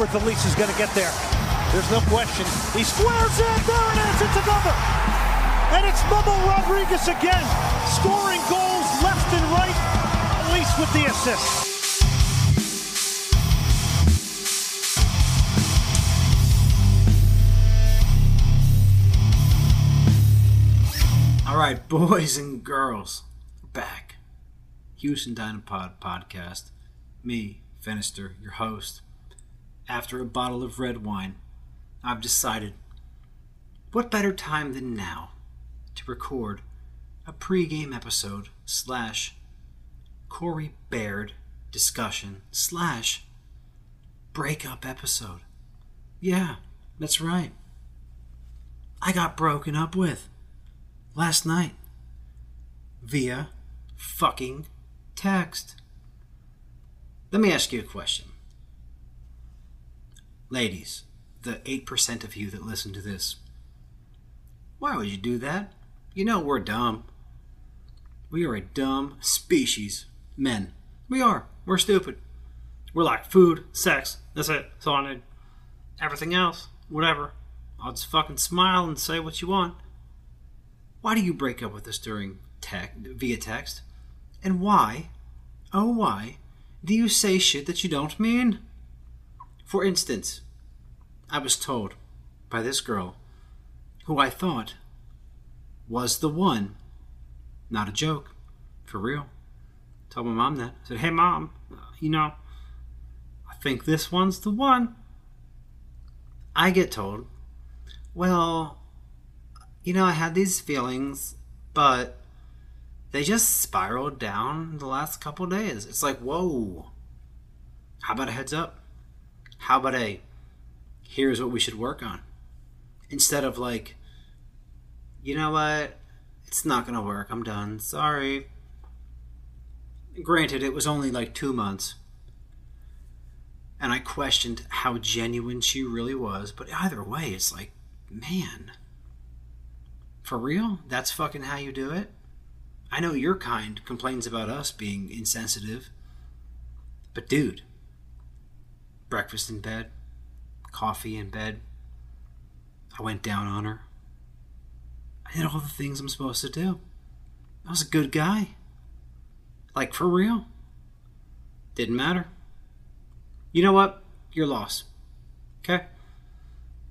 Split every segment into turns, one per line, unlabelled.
Alberth Elis is going to get there. There's no question. He squares it. There it is. It's another. And it's Memo Rodriguez again, scoring goals left and right. Felice with the assist.
All right, boys and girls, back. Houston Dynapod podcast. Me, Finister, your host. After a bottle of red wine, I've decided what better time than now to record a pre-game episode slash Corey Baird discussion slash breakup episode. Yeah, that's right. I got broken up with last night via fucking text. Let me ask you a question. Ladies, the 8% of you that listen to this, why would you do that? You know we're dumb. We are a dumb species. Men. We are. We're stupid. We're like food, sex, that's it. So I need everything else, whatever. I'll just fucking smile and say what you want. Why do you break up with us during tech via text? And why, oh why, do you say shit that you don't mean? For instance, I was told by this girl, who I thought was the one, not a joke, for real. Told my mom that. I said, hey mom, you know, I think this one's the one. I get told, well, you know, I had these feelings, but they just spiraled down the last couple days. It's like, whoa. How about a heads up? How about a here's what we should work on? Instead of like, you know what? It's not going to work. I'm done. Sorry. Granted, it was only like two months. And I questioned how genuine she really was. But either way, it's like, man. For real? That's fucking how you do it? I know your kind complains about us being insensitive. But dude, breakfast in bed, coffee in bed. I went down on her. I did all the things I'm supposed to do. I was a good guy. Like, for real. Didn't matter. You know what? You're lost. Okay?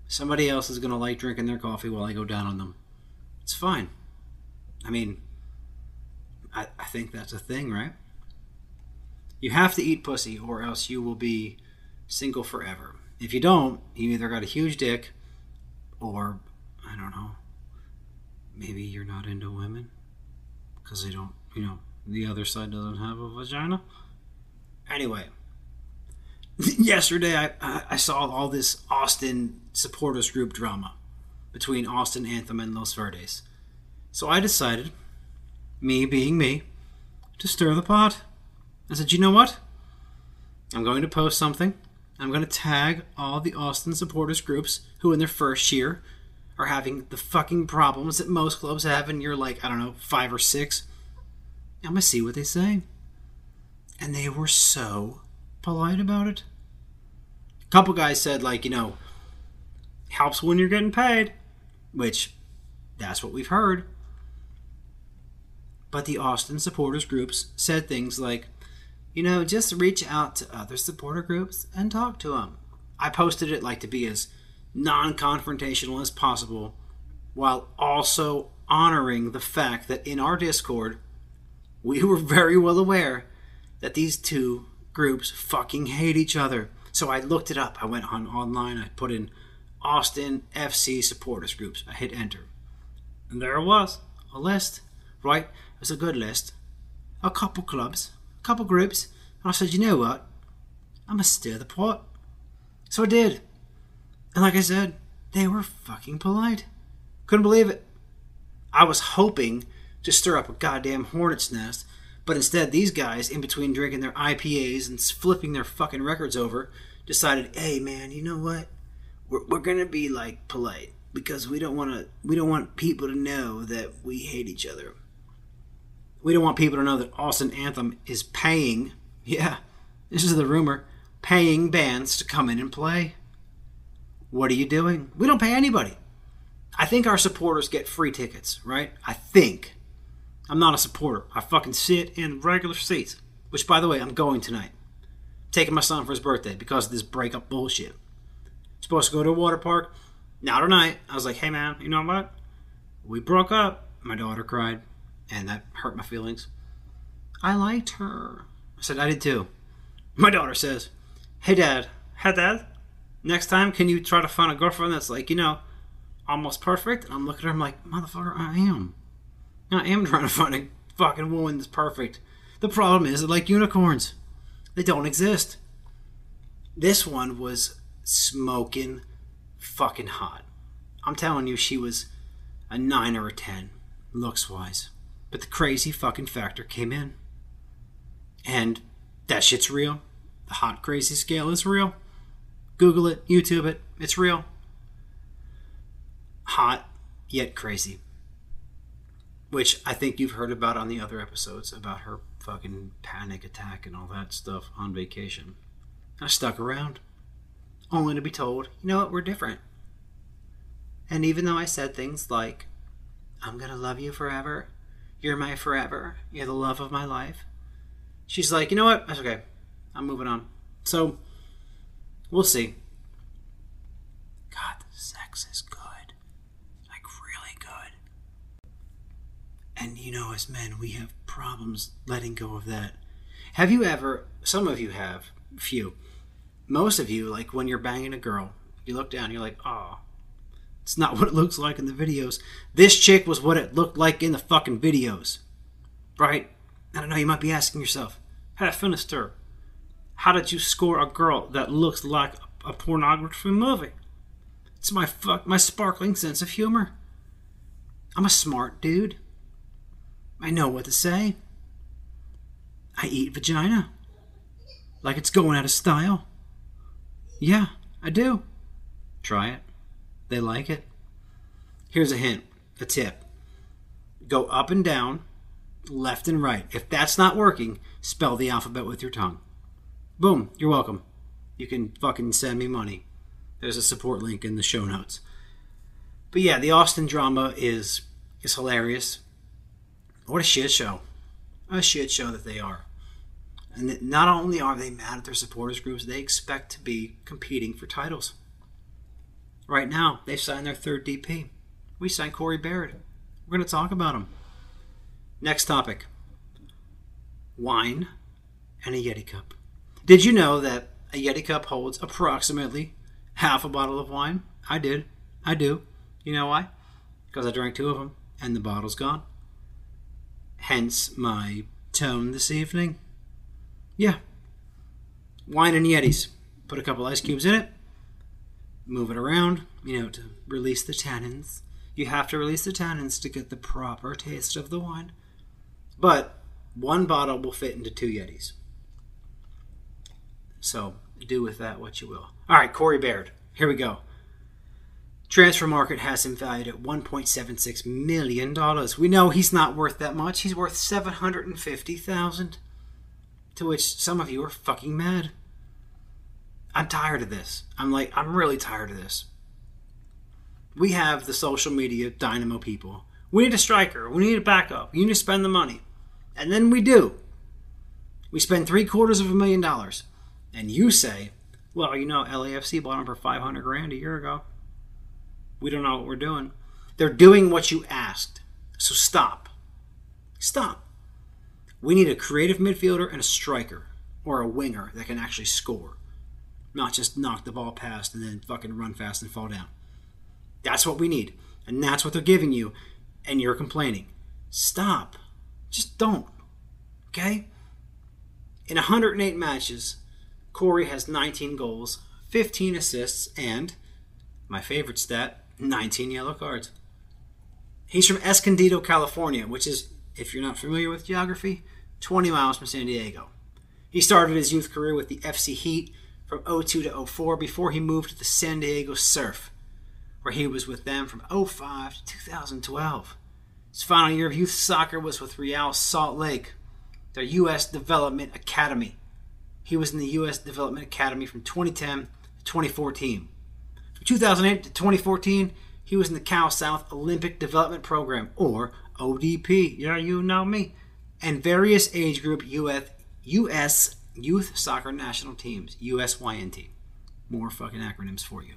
Somebody else is going to like drinking their coffee while I go down on them. It's fine. I mean, I, I think that's a thing, right? You have to eat pussy or else you will be single forever. If you don't, you either got a huge dick or, I don't know, maybe you're not into women because they don't, you know, the other side doesn't have a vagina. Anyway, yesterday I, I saw all this Austin supporters group drama between Austin Anthem and Los Verdes. So I decided, me being me, to stir the pot. I said, you know what? I'm going to post something. I'm going to tag all the Austin supporters groups who, in their first year, are having the fucking problems that most clubs have, and you're like, I don't know, five or six. I'm going to see what they say. And they were so polite about it. A couple guys said, like, you know, helps when you're getting paid, which that's what we've heard. But the Austin supporters groups said things like, you know, just reach out to other supporter groups and talk to them. I posted it like to be as non confrontational as possible while also honoring the fact that in our Discord, we were very well aware that these two groups fucking hate each other. So I looked it up. I went on online, I put in Austin FC supporters groups. I hit enter. And there it was. A list. Right? It was a good list. A couple clubs, couple groups. And I said, you know what? I'm gonna stir the pot. So I did. And like I said, they were fucking polite. Couldn't believe it. I was hoping to stir up a goddamn hornet's nest, but instead these guys, in between drinking their IPAs and flipping their fucking records over, decided, hey man, you know what? We're, we're gonna be like polite because we don't want to we don't want people to know that we hate each other. We don't want people to know that Austin Anthem is paying. Yeah, this is the rumor. paying bands to come in and play. What are you doing? We don't pay anybody. I think our supporters get free tickets, right? I think. I'm not a supporter. I fucking sit in regular seats. Which, by the way, I'm going tonight. Taking my son for his birthday because of this breakup bullshit. Supposed to go to a water park. Now tonight, I was like, hey man, you know what? We broke up. My daughter cried, and that hurt my feelings. I liked her. I said, I did too. My daughter says, Hey dad, hey dad, next time can you try to find a girlfriend that's like, you know, almost perfect? And I'm looking at her, I'm like, motherfucker, I am. I am trying to find a fucking woman that's perfect. The problem is, like unicorns. They don't exist. This one was smoking fucking hot. I'm telling you, she was a 9 or a 10, looks wise. But the crazy fucking factor came in. And that shit's real. The hot crazy scale is real. Google it, YouTube it, it's real. Hot, yet crazy. Which I think you've heard about on the other episodes about her fucking panic attack and all that stuff on vacation. I stuck around, only to be told, you know what, we're different. And even though I said things like, I'm gonna love you forever, you're my forever, you're the love of my life, she's like, you know what, that's okay, I'm moving on. So, we'll see. God, sex is good. Like, really good. And you know, as men, we have problems letting go of that. Have you ever, some of you have, few, most of you, like when you're banging a girl, you look down, you're like, oh, it's not what it looks like in the videos. This chick was what it looked like in the fucking videos. Right? I don't know, you might be asking yourself, hey, Finister, how did you score a girl that looks like a pornography movie? It's my fuck my sparkling sense of humor. I'm a smart dude. I know what to say. I eat vagina. Like it's going out of style. Yeah, I do. Try it. They like it. Here's a hint, a tip. Go up and down, left and right. If that's not working, spell the alphabet with your tongue. Boom, you're welcome. You can fucking send me money. There's a support link in the show notes. But yeah, the Austin drama is is hilarious. What a shit show. A shit show that they are. And not only are they mad at their supporters groups, they expect to be competing for titles. Right now, they've signed their third DP. We signed Corey Baird. We're going to talk about him. Next topic wine and a Yeti cup. Did you know that a Yeti cup holds approximately half a bottle of wine? I did. I do. You know why? Because I drank two of them and the bottle's gone. Hence my tone this evening. Yeah. Wine and Yetis. Put a couple ice cubes in it. Move it around, you know, to release the tannins. You have to release the tannins to get the proper taste of the wine. But one bottle will fit into two Yetis. So do with that what you will. All right, Corey Baird. Here we go. Transfermarkt has him valued at $1.76 million. We know he's not worth that much. He's worth 750000 To which some of you are fucking mad. I'm tired of this. I'm like, I'm really tired of this. We have the social media dynamo people. We need a striker. We need a backup. You need to spend the money. And then we do. We spend three quarters of a million dollars. And you say, well, you know, LAFC bought him for 500 grand a year ago. We don't know what we're doing. They're doing what you asked. So stop. Stop. We need a creative midfielder and a striker or a winger that can actually score, not just knock the ball past and then fucking run fast and fall down. That's what we need. And that's what they're giving you. And you're complaining. Stop. Just don't. Okay? In 108 matches, Corey has 19 goals, 15 assists, and my favorite stat 19 yellow cards. He's from Escondido, California, which is, if you're not familiar with geography, 20 miles from San Diego. He started his youth career with the FC Heat from 02 to 04 before he moved to the San Diego Surf, where he was with them from 05 to 2012. His final year of youth soccer was with Real Salt Lake, their U.S. Development Academy. he was in the U.S. Development Academy from 2010 to 2014. From 2008 to 2014, he was in the Cal South Olympic Development Program, or ODP. Yeah, you know me. And various age group US, US Youth Soccer National Teams, USYNT. More fucking acronyms for you.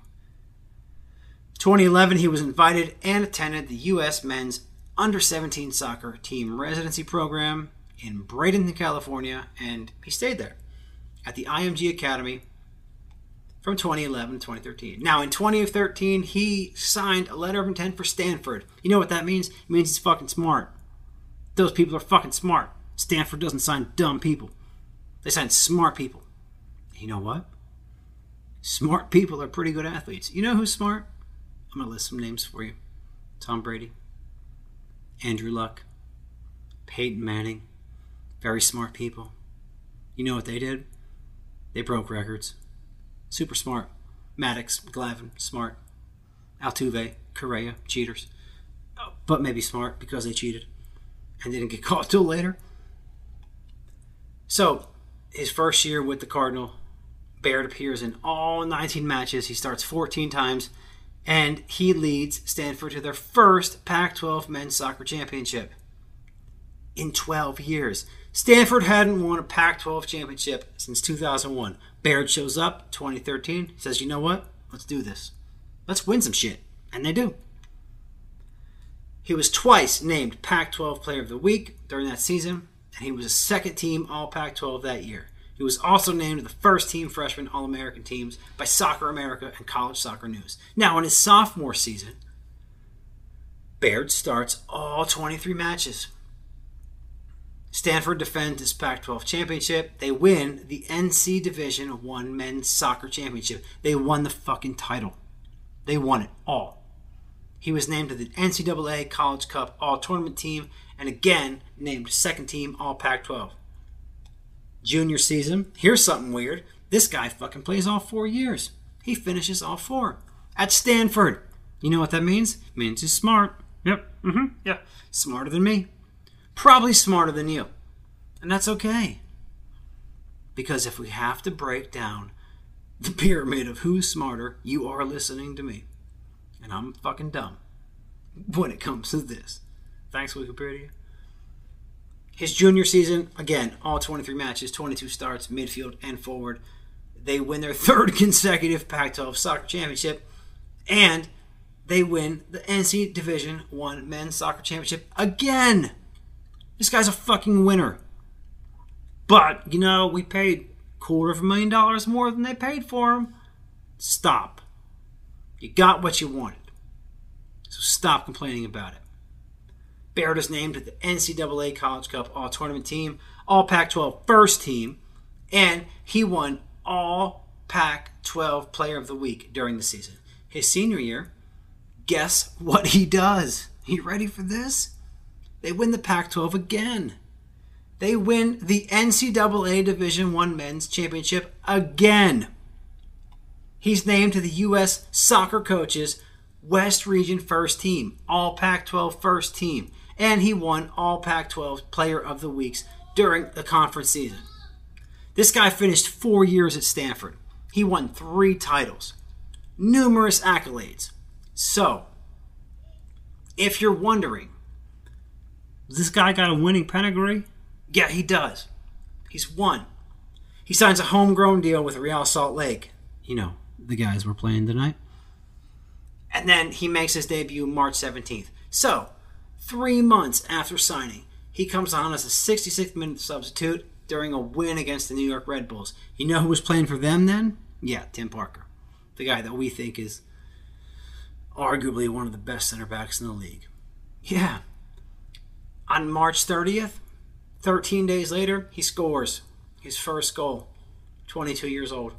2011, he was invited and attended the U.S. Men's Under 17 Soccer Team Residency Program in Bradenton, California, and he stayed there at the IMG Academy from 2011 to 2013. Now, in 2013, he signed a letter of intent for Stanford. You know what that means? It means he's fucking smart. Those people are fucking smart. Stanford doesn't sign dumb people, they sign smart people. You know what? Smart people are pretty good athletes. You know who's smart? I'm going to list some names for you Tom Brady, Andrew Luck, Peyton Manning. Very smart people. You know what they did? They broke records. Super smart. Maddux, Glavine, smart. Altuve, Correa, cheaters. But maybe smart because they cheated and didn't get caught till later. So, his first year with the Cardinal, Baird appears in all 19 matches. He starts 14 times and he leads Stanford to their first Pac 12 men's soccer championship in 12 years. Stanford hadn't won a Pac 12 championship since 2001. Baird shows up 2013, says, You know what? Let's do this. Let's win some shit. And they do. He was twice named Pac 12 Player of the Week during that season, and he was a second team All Pac 12 that year. He was also named the first team freshman All American teams by Soccer America and College Soccer News. Now, in his sophomore season, Baird starts all 23 matches. Stanford defends his Pac 12 championship. They win the NC Division 1 Men's Soccer Championship. They won the fucking title. They won it all. He was named to the NCAA College Cup All Tournament team and again named second team All Pac 12 junior season. Here's something weird. This guy fucking plays all four years. He finishes all four at Stanford. You know what that means? It means he's smart. Yep. Mm-hmm. Yeah. Smarter than me. Probably smarter than you. And that's okay. Because if we have to break down the pyramid of who's smarter, you are listening to me. And I'm fucking dumb when it comes to this. Thanks, Wikipedia. His junior season, again, all 23 matches, 22 starts, midfield and forward. They win their third consecutive Pac 12 soccer championship, and they win the NC Division 1 men's soccer championship again. This guy's a fucking winner. But, you know, we paid quarter of a million dollars more than they paid for him. Stop. You got what you wanted. So stop complaining about it. Baird is named to the NCAA College Cup All Tournament team, All Pac 12 first team, and he won All Pac 12 Player of the Week during the season. His senior year, guess what he does? You ready for this? They win the Pac 12 again. They win the NCAA Division One Men's Championship again. He's named to the U.S. Soccer Coaches West Region First Team, All Pac 12 First Team and he won all Pac 12 Player of the Weeks during the conference season. This guy finished four years at Stanford. He won three titles, numerous accolades. So, if you're wondering, this guy got a winning pedigree? Yeah, he does. He's won. He signs a homegrown deal with Real Salt Lake. You know, the guys we're playing tonight. And then he makes his debut March 17th. So, Three months after signing, he comes on as a 66th minute substitute during a win against the New York Red Bulls. You know who was playing for them then? Yeah, Tim Parker. The guy that we think is arguably one of the best center backs in the league. Yeah. On March 30th, 13 days later, he scores his first goal, 22 years old,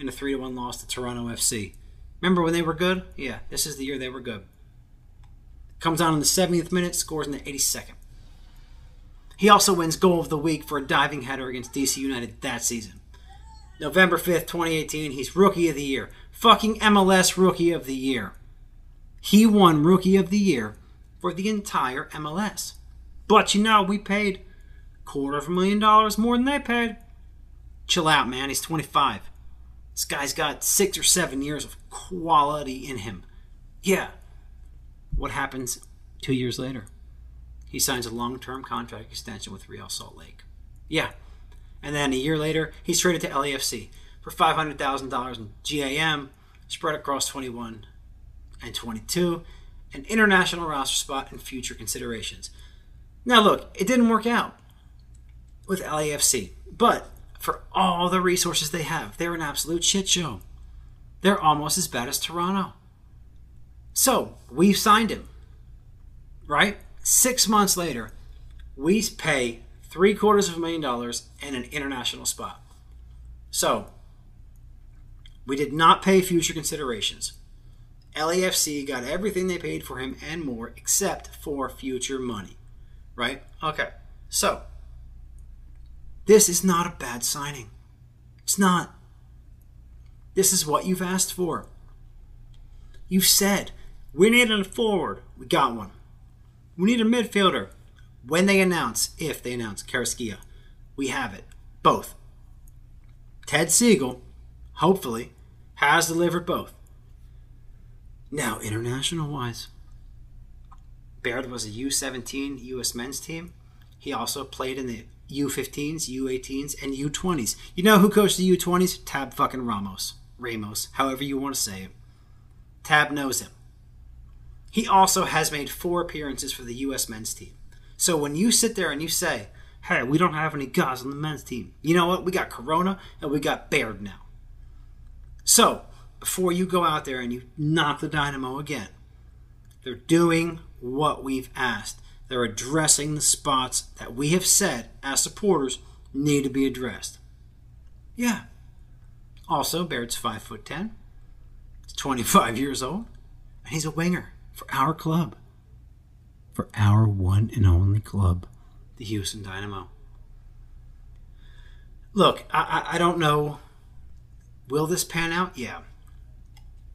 in a 3 to 1 loss to Toronto FC. Remember when they were good? Yeah, this is the year they were good. Comes on in the 70th minute, scores in the 82nd. He also wins goal of the week for a diving header against DC United that season. November 5th, 2018, he's Rookie of the Year. Fucking MLS Rookie of the Year. He won Rookie of the Year for the entire MLS. But you know, we paid quarter of a million dollars more than they paid. Chill out, man. He's 25. This guy's got six or seven years of quality in him. Yeah. What happens two years later? He signs a long term contract extension with Real Salt Lake. Yeah. And then a year later, he's traded to LAFC for $500,000 in GAM, spread across 21 and 22, an international roster spot, and future considerations. Now, look, it didn't work out with LAFC, but for all the resources they have, they're an absolute shit show. They're almost as bad as Toronto. So, we signed him, right? Six months later, we pay three quarters of a million dollars and an international spot. So, we did not pay future considerations. LAFC got everything they paid for him and more except for future money. Right? Okay. So, this is not a bad signing. It's not. This is what you've asked for. You've said, we need a forward. We got one. We need a midfielder. When they announce, if they announce Carrasquilla, we have it. Both. Ted Segal, hopefully, has delivered both. Now, international wise, Baird was a U17 U.S. men's team. He also played in the U15s, U18s, and U20s. You know who coached the U20s? Tab fucking Ramos. Ramos, however you want to say it. Tab knows him. He also has made four appearances for the U.S. men's team. So when you sit there and you say, hey, we don't have any guys on the men's team, you know what? We got Corona and we got Baird now. So before you go out there and you knock the dynamo again. They're doing what we've asked. They're addressing the spots that we have said as supporters need to be addressed. Yeah. Also, Baird's five foot ten. He's 25 years old, and he's a winger for our club. For our one and only club, the Houston Dynamo. Look, I, I, I don't know. Will this pan out? Yeah.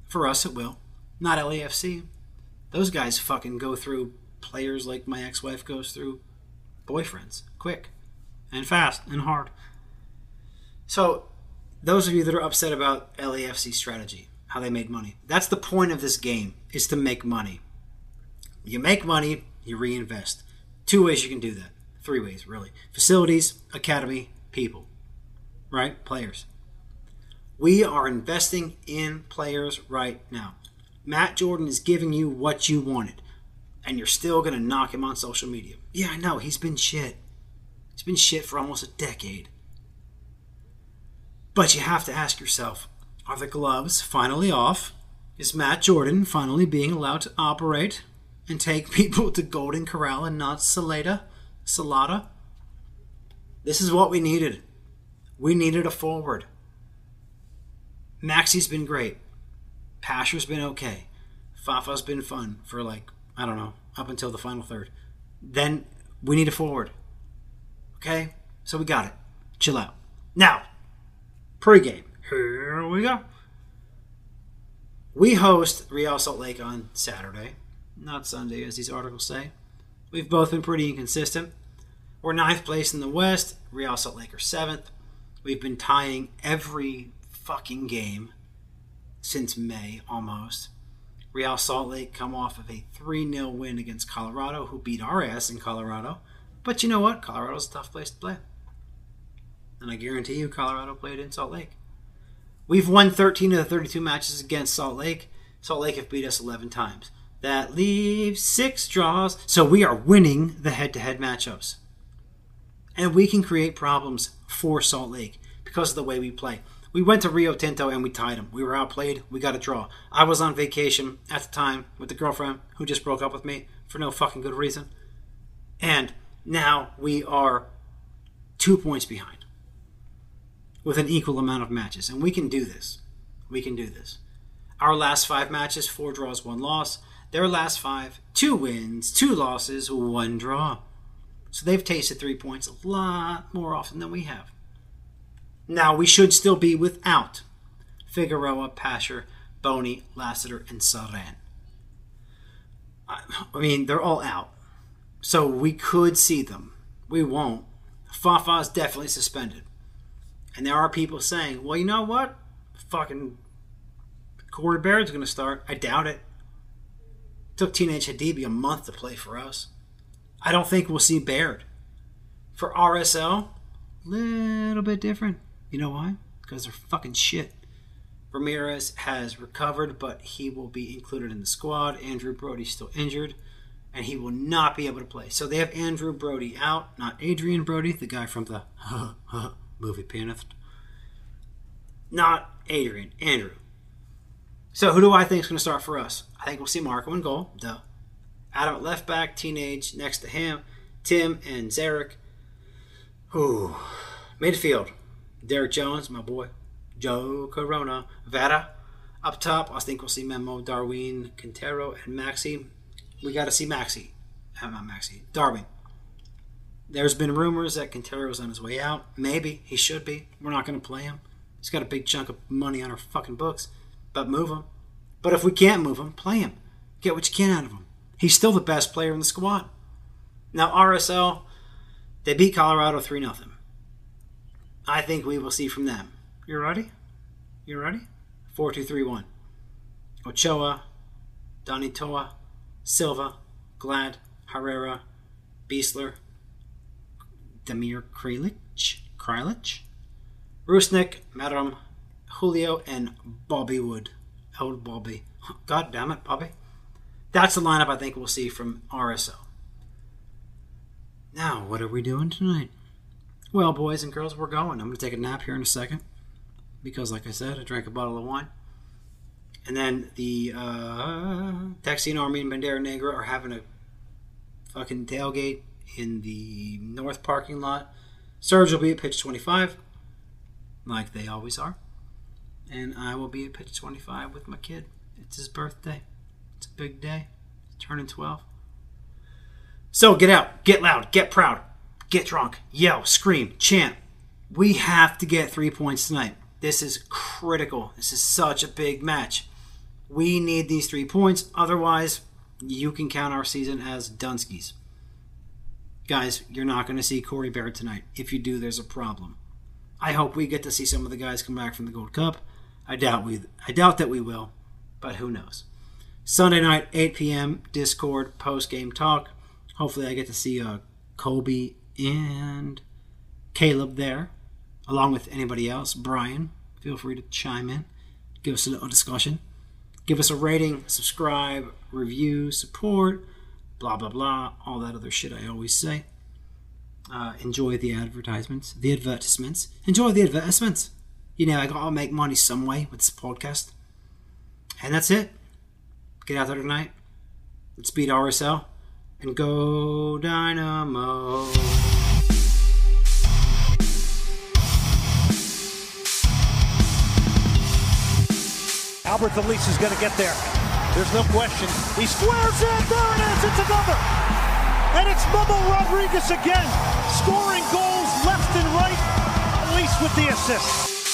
For us, it will. Not LAFC. Those guys fucking go through players like my ex wife goes through boyfriends quick and fast and hard. So, those of you that are upset about LAFC strategy, how they made money, that's the point of this game, is to make money. You make money, you reinvest. Two ways you can do that. Three ways, really facilities, academy, people. Right? Players. We are investing in players right now. Matt Jordan is giving you what you wanted, and you're still going to knock him on social media. Yeah, I know, he's been shit. He's been shit for almost a decade. But you have to ask yourself are the gloves finally off? Is Matt Jordan finally being allowed to operate and take people to Golden Corral and not Salada? Salada? This is what we needed. We needed a forward. Maxi's been great. Pasher's been okay. Fafa's been fun for like, I don't know, up until the final third. Then we need a forward. Okay? So we got it. Chill out. Now, pregame. Here we go. We host Real Salt Lake on Saturday, not Sunday, as these articles say. We've both been pretty inconsistent. We're ninth place in the West. Real Salt Lake are seventh. We've been tying every fucking game since May almost. Real Salt Lake come off of a 3 0 win against Colorado, who beat our ass in Colorado. But you know what? Colorado's a tough place to play. And I guarantee you, Colorado played in Salt Lake. We've won 13 of the 32 matches against Salt Lake. Salt Lake have beat us 11 times. That leaves six draws. So we are winning the head to head matchups. And we can create problems for Salt Lake because of the way we play. We went to Rio Tinto and we tied them. We were outplayed. We got a draw. I was on vacation at the time with the girlfriend who just broke up with me for no fucking good reason. And now we are two points behind with an equal amount of matches. And we can do this. We can do this. Our last five matches, four draws, one loss. Their last five, two wins, two losses, one draw. So they've tasted three points a lot more often than we have. Now, we should still be without Figueroa, Pasher, Boni, Lassiter, and Cerén. I mean, they're all out. So we could see them. We won't. Fafa's definitely suspended. And there are people saying, well, you know what? Fucking Corey Baird's going to start. I doubt it. Took Teenage Hadebe a month to play for us. I don't think we'll see Baird. For RSL, A little bit different. You know why? Because they're fucking shit. Ramirez has recovered, but he will be included in the squad. Andrew Brody's still injured, and he will not be able to play. So they have Andrew Brody out, not Adrien Brody, the guy from the movie Pianist. Not Adrian, Andrew. So who do I think is going to start for us? I think we'll see Marco in goal. Duh. Adam at left back, teenage next to him, Tim and Zarek. Ooh. Midfield, Derek Jones, my boy. Joe Corona, Vada. Up top, I think we'll see Memo, Darwin, Quintero, and Maxi. We got to see Maxi. Uh, not Maxi. Darwin. There's been rumors that Quintero was on his way out. Maybe. He should be. We're not going to play him. He's got a big chunk of money on our fucking books. But move him. But if we can't move him, play him. Get what you can out of him. He's still the best player in the squad. Now, RSL, they beat Colorado 3 0. I think we will see from them. You ready? You ready? 4 2 3 1. Ochoa, Donny Toia, Silva, Glad, Herrera, Besler, Damir Kreilach, Kreilach, Rusnák, Meram, Julio, and Bobby Wood. Old Bobby. God damn it, Bobby. That's the lineup I think we'll see from RSL. Now, what are we doing tonight? Well, boys and girls, we're going. I'm going to take a nap here in a second because, like I said, I drank a bottle of wine. And then the uh, Texian Army and Bandera Negra are having a fucking tailgate in the north parking lot. Serge will be at pitch 25, like they always are. And I will be at pitch 25 with my kid. It's his birthday. It's a big day. He's turning 12. So get out, get loud, get proud, get drunk, yell, scream, chant. We have to get three points tonight. This is critical. This is such a big match. We need these three points. Otherwise, you can count our season as Dunskies. Guys, you're not going to see Corey Baird tonight. If you do, there's a problem. I hope we get to see some of the guys come back from the Gold Cup. I doubt we I doubt that we will, but who knows. Sunday night, 8 p.m. Discord post game talk. Hopefully, I get to see uh, Kobe and Caleb there, along with anybody else. Brian, feel free to chime in, give us a little discussion, give us a rating, subscribe, review, support blah blah blah, all that other shit I always say. Uh, enjoy the advertisements, the advertisements. Enjoy the advertisements. You know, I gotta make money some way with this podcast. And that's it. Get out there tonight. Let's beat RSL and go Dynamo.
Alberth Elis is going to get there. There's no question. He squares it. There it is. It's another. And it's Memo Rodriguez again, scoring goals left and right, Elis with the assist.